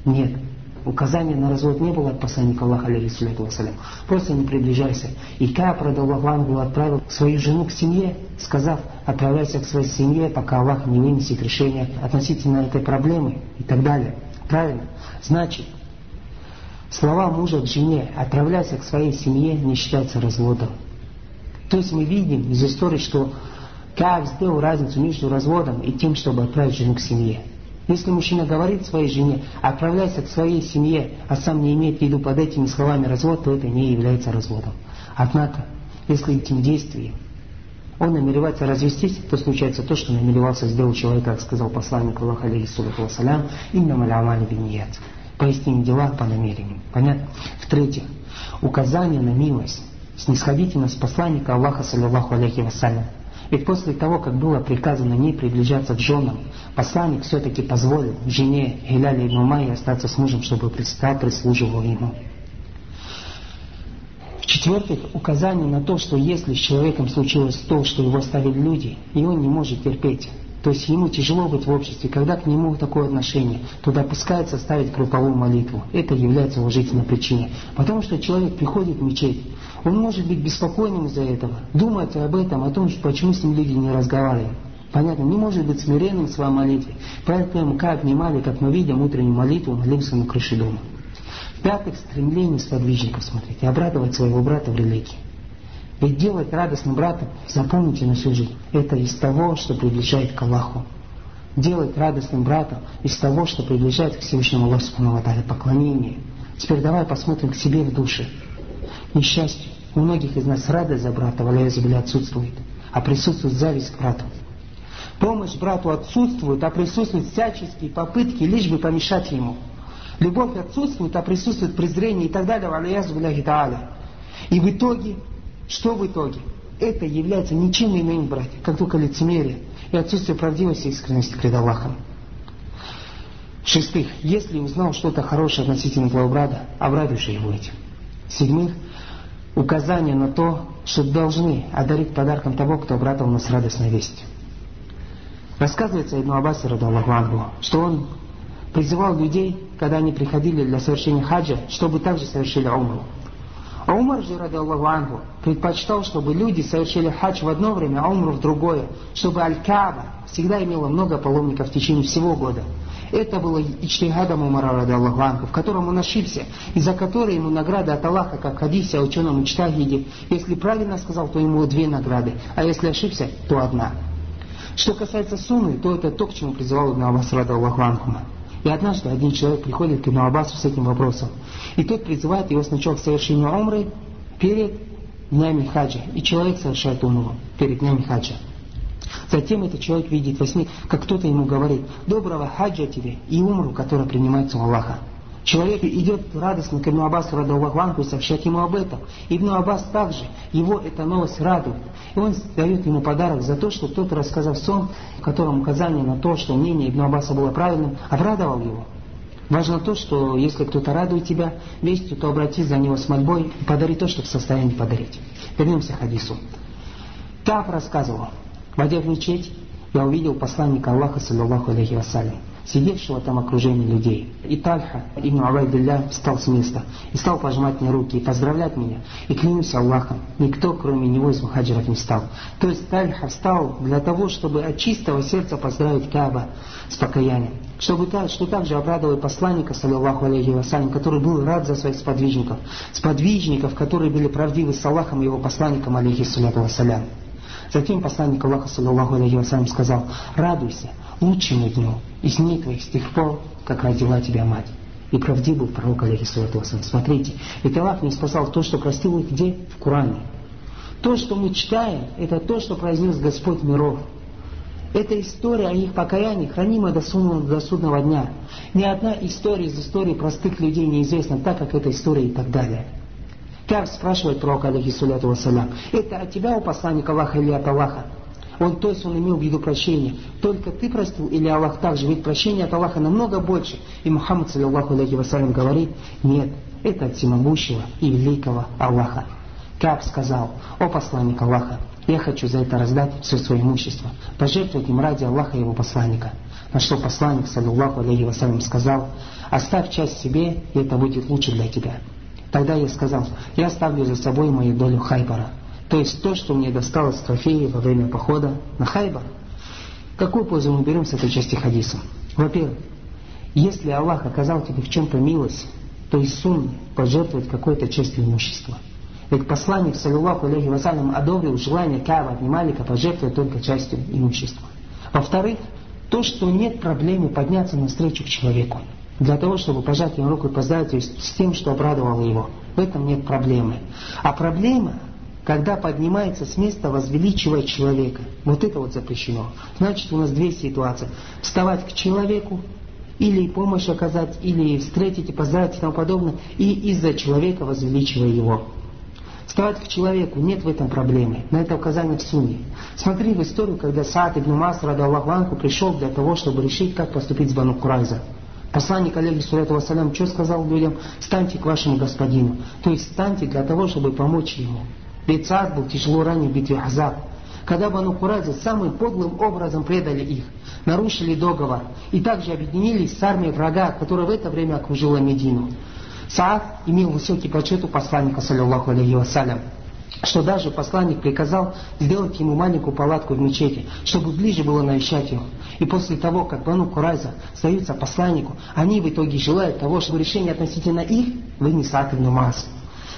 Нет указания на развод не было от посланника Аллаха, алейхиссалату вассалям. Просто не приближайся. И Кааб, радаллаху ангу, отправил свою жену к семье, сказав, отправляйся к своей семье, пока Аллах не вынесет решение относительно этой проблемы и так далее. Правильно? Значит, слова мужа к жене «отправляйся к своей семье» не считается разводом. То есть мы видим из истории, что как сделал разницу между разводом и тем, чтобы отправить жену к семье. Если мужчина говорит своей жене, отправляйся к своей семье, а сам не имеет в виду под этими словами развод, то это не является разводом. Однако, если этим действием он намеревается развестись, то случается то, что намеревался сделать человек, как сказал посланник Аллаха, алейхиссалату вассалям, «Инна малямали биньят». Поясним дела по намерению. Понятно? В-третьих, указание на милость, снисходительность посланника Аллаха, саллиллаху алейхи вассалям. Ведь после того, как было приказано не приближаться к женам, посланник все-таки позволил жене Гиляля ибн Майи остаться с мужем, чтобы та прислуживала ему. В-четвертых, указание на то, что если с человеком случилось то, что его оставили люди, и он не может терпеть, то есть ему тяжело быть в обществе, когда к нему такое отношение, то допускается ставить групповую молитву. Это является уважительной причиной. Потому что человек приходит в мечеть, он может быть беспокойным из-за этого, думать об этом, о том, почему с ним люди не разговаривают. Понятно, не может быть смиренным в своей молитве. Поэтому, как внимали, как мы видим утреннюю молитву, молился на крыше дома. В-пятых, стремление сподвижников, смотрите, обрадовать своего брата в религии. Ведь делать радостным братом, запомните на всю жизнь, это из того, что приближает к Аллаху. Делать радостным братом из того, что приближает к Всевышнему Аллаху Субхану поклонение. Теперь давай посмотрим к себе в душе. Несчастье. У многих из нас радость за брата, валяя отсутствует, а присутствует зависть к брату. Помощь брату отсутствует, а присутствуют всяческие попытки, лишь бы помешать ему. Любовь отсутствует, а присутствует презрение и так далее, валяязу И в итоге что в итоге? Это является ничем иным, братья, как только лицемерие и отсутствие правдивости и искренности перед Аллахом. Шестых, если узнал что-то хорошее относительно твоего брата, обрадуйся его этим. Седьмых, указание на то, что должны одарить подарком того, кто обрадовал нас радостной весть. Рассказывается Ибн Аббас, Аллаху что он призывал людей, когда они приходили для совершения хаджа, чтобы также совершили умру. А Умар же, ради Аллаху Ангу, предпочитал, чтобы люди совершили хадж в одно время, а умру в другое, чтобы Аль-Кааба всегда имела много паломников в течение всего года. Это было ичтигадом Умара, ради Аллаху Ангу, в котором он ошибся, и за который ему награда от Аллаха, как в хадисе о ученом Ичтагиде. Если правильно сказал, то ему две награды, а если ошибся, то одна. Что касается сунны, то это то, к чему призывал Ибн Аббас, ради Аллаху Ангу. И однажды один человек приходит к Ибн Аббасу с этим вопросом. И тот призывает его сначала к совершению умры перед днями хаджа. И человек совершает умру перед днями хаджа. Затем этот человек видит во сне, как кто-то ему говорит, доброго хаджа тебе и умру, которая принимается у Аллаха. Человек идет радостно к Ибн Аббасу Радаллаху и сообщает ему об этом. Ибн Аббас также, его эта новость радует. И он дает ему подарок за то, что тот, рассказав сон, в котором указание на то, что мнение Ибн Аббаса было правильным, обрадовал его. Важно то, что если кто-то радует тебя вестью, то обратись за него с мольбой и подари то, что в состоянии подарить. Вернемся к хадису. Каф рассказывал, войдя в мечеть, я увидел посланника Аллаха, саллиллаху алейхи вассалям сидевшего там окружения людей. И Тальха, Ибн Абайдулля, встал с места и стал пожимать мне руки и поздравлять меня. И клянусь Аллахом, никто, кроме него, из мухаджиров не стал. То есть Тальха встал для того, чтобы от чистого сердца поздравить Каба с покаянием. Чтобы так, что также обрадовал посланника, саллиллаху алейхи вассалям, который был рад за своих сподвижников. Сподвижников, которые были правдивы с Аллахом и его посланником, алейхи саллиллаху вассалям. Затем посланник Аллаха, саллиллаху алейхи вассалям, сказал, радуйся, лучшему дню из дней твоих с тех пор, как родила тебя мать. И правдив был пророк, алейхиссалату Смотрите, ведь Аллах не спасал то, что простил их где? В Коране. То, что мы читаем, это то, что произнес Господь миров. Это история о их покаянии, хранимая до судного, до судного дня. Ни одна история из истории простых людей неизвестна так, как эта история и так далее. Как спрашивает пророк, алейхиссалату вассалям, это от тебя, у посланника Аллаха или от Аллаха? Он, то есть он имел в виду прощение. Только ты простил или Аллах также? Ведь прощение от Аллаха намного больше. И Мухаммад, саллиллаху алейхи вассалям, говорит, нет, это от всемогущего и великого Аллаха. Каб сказал, о посланник Аллаха, я хочу за это раздать все свое имущество, пожертвовать им ради Аллаха и его посланника. На что посланник, саллиллаху алейхи вассалям, сказал, оставь часть себе, и это будет лучше для тебя. Тогда я сказал, я оставлю за собой мою долю Хайбара. То есть то, что мне досталось трофеи во время похода на Хайбар. Какую пользу мы берем с этой части хадиса? Во-первых, Если Аллах оказал тебе в чем-то милость, то и сунны пожертвовать какой-то частью имущества. Ведь посланник, саллиллаху алейхи вассалям, одобрил желание Кааба и Малика пожертвовать только частью имущества. Во-вторых, то, что нет проблемы подняться навстречу к человеку, для того, чтобы пожать ему руку и поздравить с тем, что обрадовало его. В этом нет проблемы. А проблема, когда поднимается с места, возвеличивает человека. Вот это вот запрещено. Значит, у нас две ситуации. Вставать к человеку, или помощь оказать, или встретить и поздравить и тому подобное, и из-за человека возвеличивая его. Вставать к человеку, нет в этом проблемы. На это указание в Сунне. Смотри в историю, когда Саад ибн Мас, рада Аллаху пришел для того, чтобы решить, как поступить с Бану Курайза. Посланник, алейхиссалату вассалям, что сказал людям? Станьте к вашему господину. То есть станьте для того, чтобы помочь ему. Саад был тяжело ранен в битве Азаб. Когда Бану Куразы самым подлым образом предали их, нарушили договор и также объединились с армией врага, которая в это время окружила Медину. Саад имел высокий почет у посланника, саллиллаху алейхи вассалям что даже посланник приказал сделать ему маленькую палатку в мечети, чтобы ближе было навещать его. И после того, как Бану Курайза сдаются посланнику, они в итоге желают того, чтобы решение относительно их вынес Саад ибн Маас.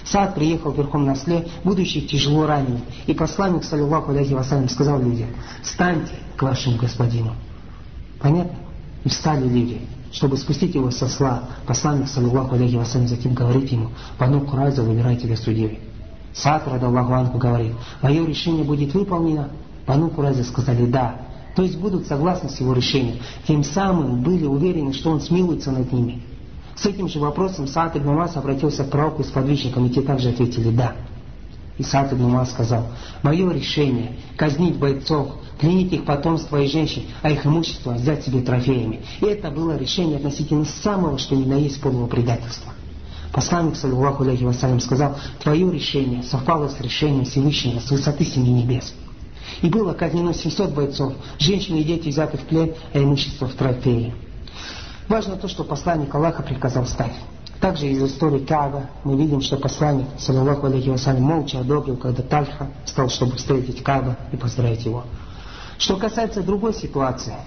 Саад приехал верхом на сле, будучи тяжело раненым, и посланник, саллиллаху алейхи вассалям, сказал людям, «Встаньте к вашему господину». Понятно? И встали люди, чтобы спустить его со сла. Посланник, саллиллаху алейхи вассалям, затем говорит ему, «Бану Курайза, выбирай тебя судьей». Саад, радаллаху анху, говорит, мое решение будет выполнено? Бану Куразе сказали «да». То есть будут согласны с его решением. Тем самым были уверены, что он смилуется над ними. С этим же вопросом Саад ибн Мас обратился к пророку с подвижником, и те также ответили «да». И Саад ибн Мас сказал, «Мое решение – казнить бойцов, пленить их потомство и женщин, а их имущество взять себе трофеями. И это было решение относительно самого, что ни на есть подлого предательства. Посланник, саллиллаху алейхи вассалям, сказал, твое решение совпало с решением Всевышнего с высоты семи небес. И было казнено 700 бойцов, женщины и дети взяты в плен, а имущество в трофеи. Важно то, что посланник Аллаха приказал встать. Также из истории Кааба мы видим, что посланник, саллиллаху алейхи вассалям, молча одобрил, когда Тальха стал, чтобы встретить Кааба и поздравить его. Что касается другой ситуации –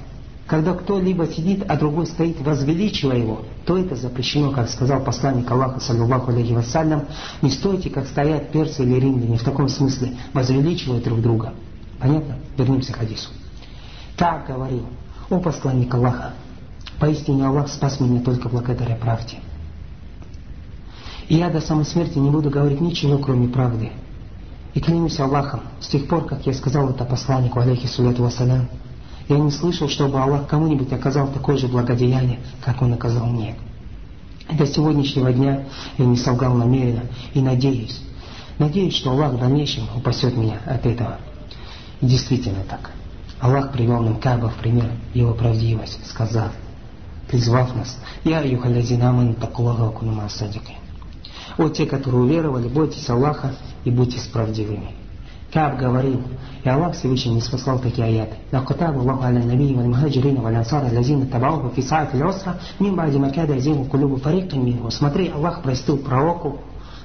когда кто-либо сидит, а другой стоит, возвеличивая его, то это запрещено, как сказал посланник Аллаха, саллиллаху алейхи вассалям, не стойте, как стоят персы или римляне, в таком смысле, возвеличивая друг друга. Понятно? Вернемся к хадису. Так говорил, о посланник Аллаха, поистине Аллах спас меня только благодаря правде. И я до самой смерти не буду говорить ничего, кроме правды. И клянусь Аллахом, с тех пор, как я сказал это посланнику, алейхи салляту вассалям, я не слышал, чтобы Аллах кому-нибудь оказал такое же благодеяние, как Он оказал мне. До сегодняшнего дня я не солгал намеренно и надеюсь, надеюсь, что Аллах в дальнейшем упасет меня от этого. И действительно так. Аллах привел нам Каба в пример его правдивость, сказав, призвав нас, «Я юхалязинаман такулага кунума садики». О те, которые уверовали, бойтесь Аллаха и будьте справедливыми. Каб говорил, и Аллах Всевышний не спасал такие аяты. «Лакутаб Аллаху аля набии валь мухаджирин валь ансар аллазина табауху фи саат лёсра мин бади макада азину кулюбу фарикан минху». Смотри, Аллах простил пророку,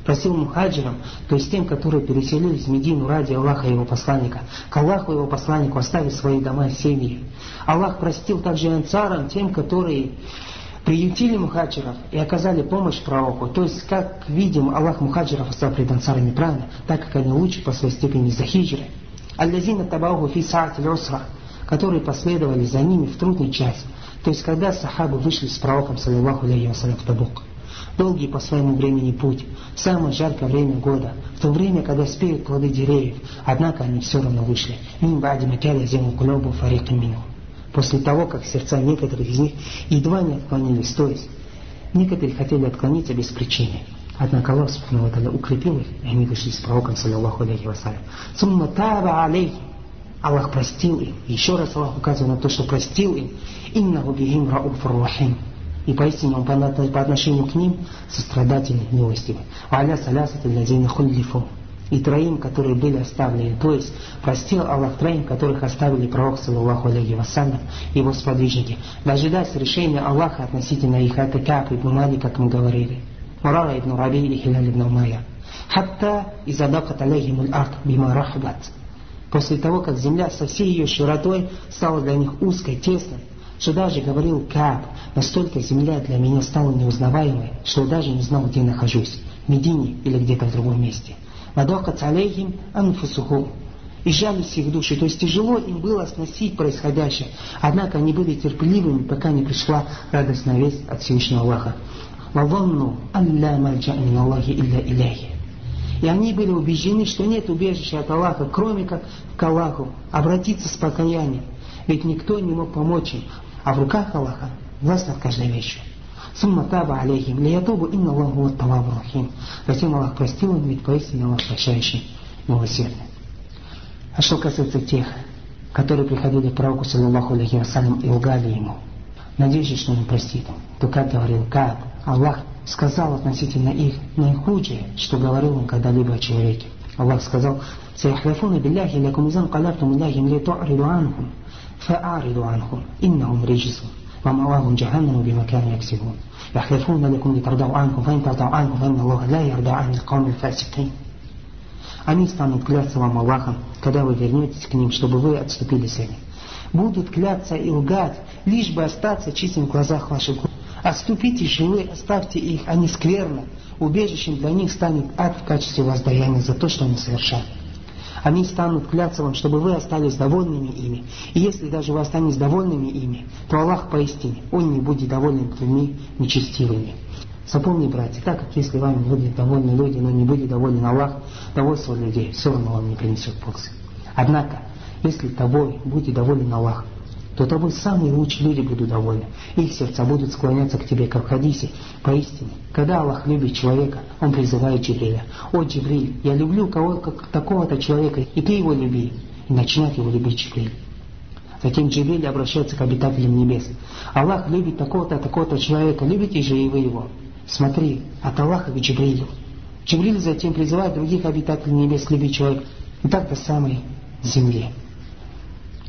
просил мухаджирам, то есть тем, которые переселились в Медину ради Аллаха и его посланника, к Аллаху и его посланнику оставить свои дома и семьи. Аллах простил также ансарам, тем, которые приютили мухаджиров и оказали помощь пророку. То есть, как видим, Аллах мухаджиров оставил пред ансарами правильно, так как они лучше по своей степени за хиджры. Аллазина табауху фи саат которые последовали за ними в трудный час. То есть, когда сахабы вышли с пророком, саллиллаху алейхи вассалям, в Табук. Долгий по своему времени путь, самое жаркое время года, в то время, когда спеют плоды деревьев, однако они все равно вышли. Мин бади макяля зиму кулобу фарикам мину после того, как сердца некоторых из них едва не отклонились, то есть некоторые хотели отклониться без причины. Однако Аллах Субхану укрепил их, и они вышли с пророком, саллиллаху алейхи вассалям. Сумма таба алейхи. Аллах простил им. еще раз Аллах указывает на то, что простил им. Иннаху бихим рауфур рахим. И поистине он по отношению к ним сострадательный, милостивый. Аля салясат аллазина хуллифу и троим, которые были оставлены. То есть простил Аллах троим, которых оставили пророк, саллаллаху алейхи вассалям, его сподвижники, дожидаясь решения Аллаха относительно их, это и Мали, как мы говорили, Мурара ибн Раби и Хиляль ибн Умайя. Хатта изадакат алейхим арт бима рахбат. После того, как земля со всей ее широтой стала для них узкой, тесной, что даже говорил Кааб, настолько земля для меня стала неузнаваемой, что даже не знал, где нахожусь, в Медине или где-то в другом месте. Надохат алейхим анфусуху. И жались их души. То есть тяжело им было сносить происходящее. Однако они были терпеливыми, пока не пришла радостная весть от Всевышнего Аллаха. Ваванну алля мальджа Аллахи илля иляхи. И они были убеждены, что нет убежища от Аллаха, кроме как к Аллаху, обратиться с покаянием. Ведь никто не мог помочь им. А в руках Аллаха власть над каждой вещью. Сумма таба алейхим, лиятубу инна Аллаху тавабу рахим. Затем Аллах простил им, ведь поистине Аллах прощающий, милосердный. А что касается тех, которые приходили к пророку, саллаллаху алейхи вассалям, и лгали ему, надеюсь, что он простит то как говорил Кааб, Аллах сказал относительно их наихудшее, что говорил он когда-либо о человеке. Аллах сказал, «Саяхляфуна билляхи лякум изан калафтум илляхим ли ту'риду анхум, фа'ариду анхум, иннахум риджисун, ومأواهم جهنم بما كانوا يكسبون يحلفون لكم لترضوا عنكم فإن ترضوا عنكم فإن الله لا يرضى عن القوم الفاسقين Они станут кляться вам Аллахом, когда вы вернетесь к ним, чтобы вы отступили с ними. Будут кляться и лгать, лишь бы остаться чистым в глазах ваших Отступите же вы, оставьте их, они скверны. Убежищем для них станет ад в качестве воздаяния за то, что они совершают. Они станут кляться вам, чтобы вы остались довольными ими. И если даже вы останетесь довольными ими, то Аллах поистине, Он не будет доволен людьми нечестивыми. Запомни, братья, так как если вами будут довольны люди, но не будет доволен Аллах, довольство людей все равно вам не принесет пользы. Однако, если тобой будет доволен Аллах, то тобой самые лучшие люди будут довольны. Их сердца будут склоняться к тебе, как в хадисе. Поистине, когда Аллах любит человека, Он призывает Джибриля. «О, Джибриль, я люблю кого как такого-то человека, и ты его люби». И начинает его любить Джибриль. Затем Джибриль обращается к обитателям небес. Аллах любит такого-то, такого-то человека, любите же и вы его. Смотри, от Аллаха к Джибрилю. Джибриль затем призывает других обитателей небес любить человека. И так до самой земли.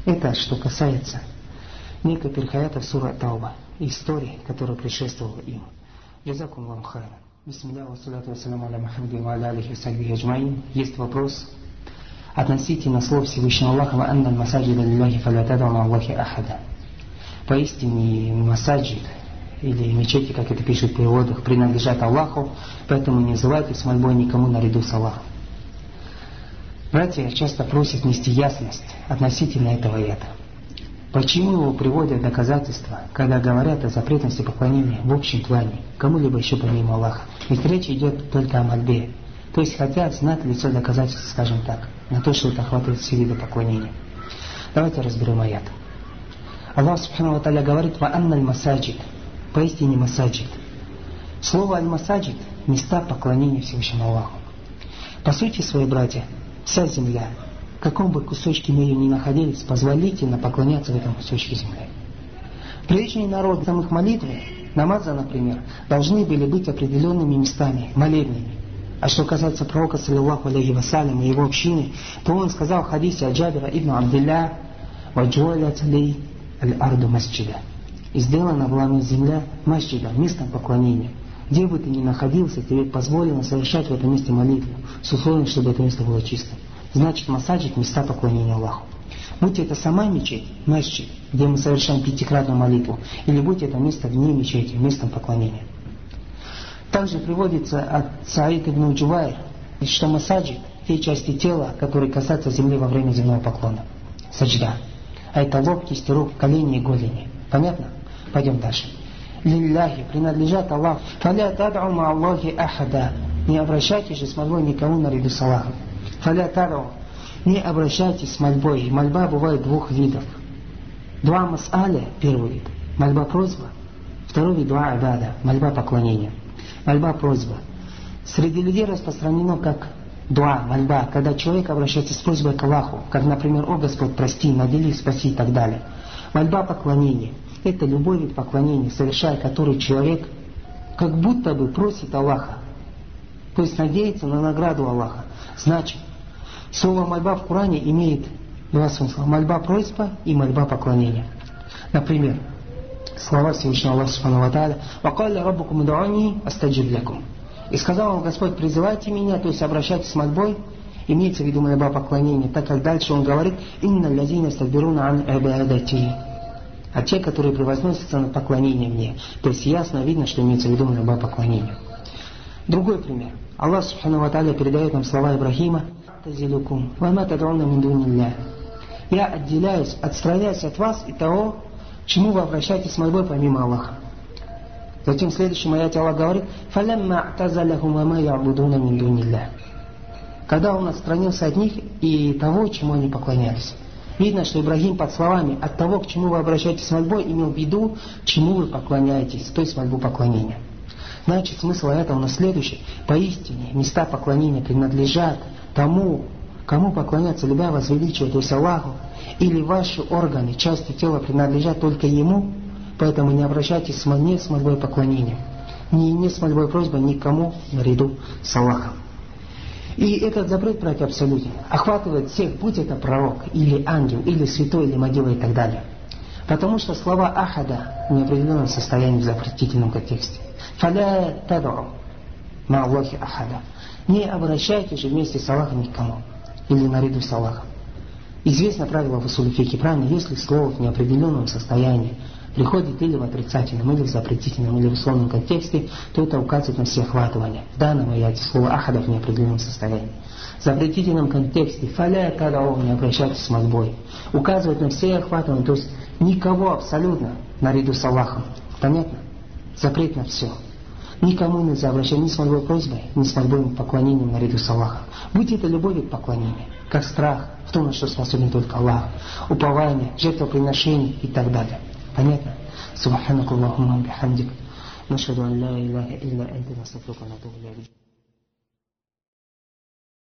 Это что касается некоторых аятов сура Тауба, истории, которая предшествовала им. Джазакум вам хайран. Бисмилля ва салату ва саляму аля Мухаммаду ва аля алихи сахби аджмаин. Есть вопрос относительно слов Всевышнего Аллаха «Ва анна масаджида лилляхи фаля тадама Аллахи ахада». Поистине масаджид или мечети, как это пишут в переводах, принадлежат Аллаху, поэтому не называйте с мольбой никому наряду с Аллахом. Братья часто просят нести ясность относительно этого аята. Почему его приводят доказательства, когда говорят о запретности поклонения в общем плане, кому-либо еще помимо Аллаха? Ведь речь идет только о мольбе. То есть хотят знать лицо доказательства, скажем так, на то, что это охватывает все виды поклонения. Давайте разберем аят. Аллах Субхану Ва говорит «Ва анналь масаджид» поистине масаджид. Слово аль-масаджид – места поклонения Всевышнему Аллаху. По сути, свои братья, вся земля каком бы кусочке мы ни находились, позволительно поклоняться в этом кусочке земли. Прежний народ самых молитв, намаза, например, должны были быть определенными местами, молебнями. А что касается пророка, саллиллаху алейхи вассалям, и его общины, то он сказал в хадисе Аджабира ибн Абдилля, «Ваджуалят ли аль-арду масджида». И сделана была мне земля масджида, местом поклонения. Где бы ты ни находился, тебе позволено совершать в этом месте молитву, с условием, чтобы это место было чистым значит массаджик места поклонения Аллаху. Будь это сама мечеть, месчит, где мы совершаем пятикратную молитву, или будь это место вне мечети, местом поклонения. Также приводится от Саид ибн Джувайр, что массаджик – те части тела, которые касаются земли во время земного поклона. Саджда. А это лоб, кисти рук, колени и голени. Понятно? Пойдем дальше. Лилляхи принадлежат Аллаху. Фаля тад'у Аллахи ахада. Не обращайтесь же с молвой никому наряду с Аллахом. Фаля тару. Не обращайтесь с мольбой. Мольба бывает двух видов. Два мас'аля, первый вид. Мольба просьба. Второй вид два абада. Мольба поклонения. Мольба просьба. Среди людей распространено как дуа, мольба, когда человек обращается с просьбой к Аллаху, как, например, «О Господь, прости, надели, спаси» и так далее. Мольба поклонения – это любой вид поклонения, совершая который человек как будто бы просит Аллаха, то есть надеется на награду Аллаха. Значит, Слово мольба в Коране имеет два смысла. Мольба просьба и мольба поклонения. Например, слова Всевышнего Аллаха Субхану Ва «Вакалля раббукум уда'ани астаджиб лякум». И сказал вам Господь, призывайте меня, то есть обращайтесь с мольбой, имеется в виду мольба поклонения, так как дальше он говорит «Инна лязина стадбируна ан абиадати». а те, которые превозносятся на поклонение мне. То есть ясно видно, что имеется в виду раба поклонению. Другой пример. Аллах Субхану передает нам слова Ибрахима Я отделяюсь, отстраняюсь от вас и того, чему вы обращаетесь с мольбой помимо Аллаха. Затем в следующем аяте Аллах говорит Когда он отстранился от них и того, чему они поклонялись. Видно, что Ибрагим под словами «от того, к чему вы обращаетесь с мольбой» имел в виду, чему вы поклоняетесь, то есть мольбу поклонения. Значит, смысл этого у нас следующий. Поистине, места поклонения принадлежат тому, кому поклоняться, любя возвеличивать, то есть Аллаху, или ваши органы, части тела принадлежат только Ему, поэтому не обращайтесь не с мольбой поклонения, ни не с мольбой просьбой никому наряду с Аллахом. И этот запрет, братья, абсолютно охватывает всех, будь это пророк, или ангел, или святой, или могила и так далее. Потому что слова Ахада в неопределенном состоянии в запретительном контексте. Фаля таду ма Аллахи Ахада. Не обращайтесь же вместе с Аллахом никому. Или наряду с Аллахом. Известно правило в Асулифике, правильно, если слово в неопределенном состоянии приходит или в отрицательном, или в запретительном, или в условном контексте, то это указывает на все охватывания. В данном аяте слово ахада в неопределенном состоянии. В запретительном контексте фаля тадао не обращайтесь с мольбой. Указывает на все охватывания, то есть никого абсолютно наряду с Аллахом. Понятно? Запрет на все. Никому нельзя обращаться ни с мольбой просьбой, ни с мольбой поклонением наряду с Аллахом. Будь это любовь к поклонению, как страх, в том, на что способен только Аллах, упование, жертвоприношение и так далее. Понятно? سبحانك اللهم وبحمدك نشهد أن لا إله إلا أنت نستغفرك ونتوب إليك